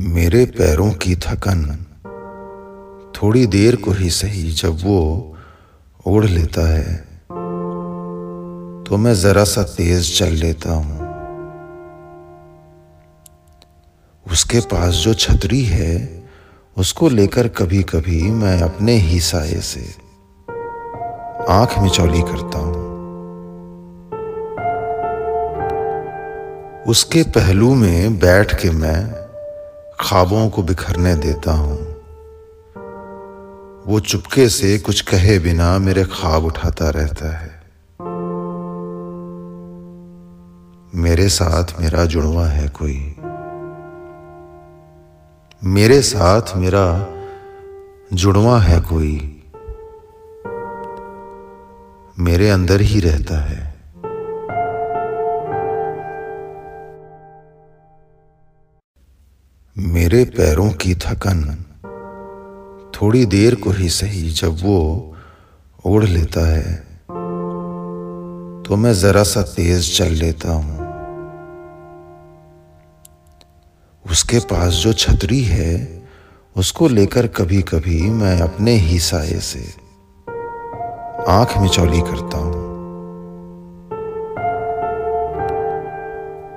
मेरे पैरों की थकन थोड़ी देर को ही सही जब वो ओढ़ लेता है। तो मैं जरा सा तेज चल लेता हूँ। उसके पास जो छतरी है, उसको लेकर कभी कभी मैं अपने ही साये से आँख मिचौली करता हूँ। उसके पहलू में बैठ के मैं ख्वाबों को बिखरने देता हूँ। वो चुपके से कुछ कहे बिना मेरे ख्वाब उठाता रहता है। मेरे साथ मेरा जुड़वा है कोई। मेरे साथ मेरा जुड़वा है कोई। मेरे अंदर ही रहता है। मेरे पैरों की थकन थोड़ी देर को ही सही जब वो ओढ़ लेता है। तो मैं जरा सा तेज चल लेता हूँ। उसके पास जो छतरी है, उसको लेकर कभी कभी मैं अपने ही साये से आँख मिचौली करता हूँ।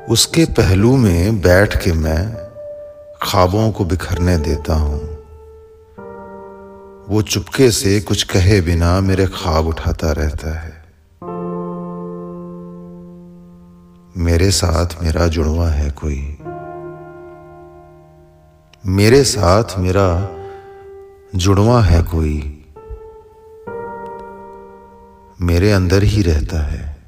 उसके पहलू में बैठ के मैं ख्वाबों को बिखरने देता हूँ। वो चुपके से कुछ कहे बिना मेरे ख्वाब उठाता रहता है। मेरे साथ मेरा जुड़वा है कोई। मेरे साथ मेरा जुड़वा है कोई। मेरे अंदर ही रहता है।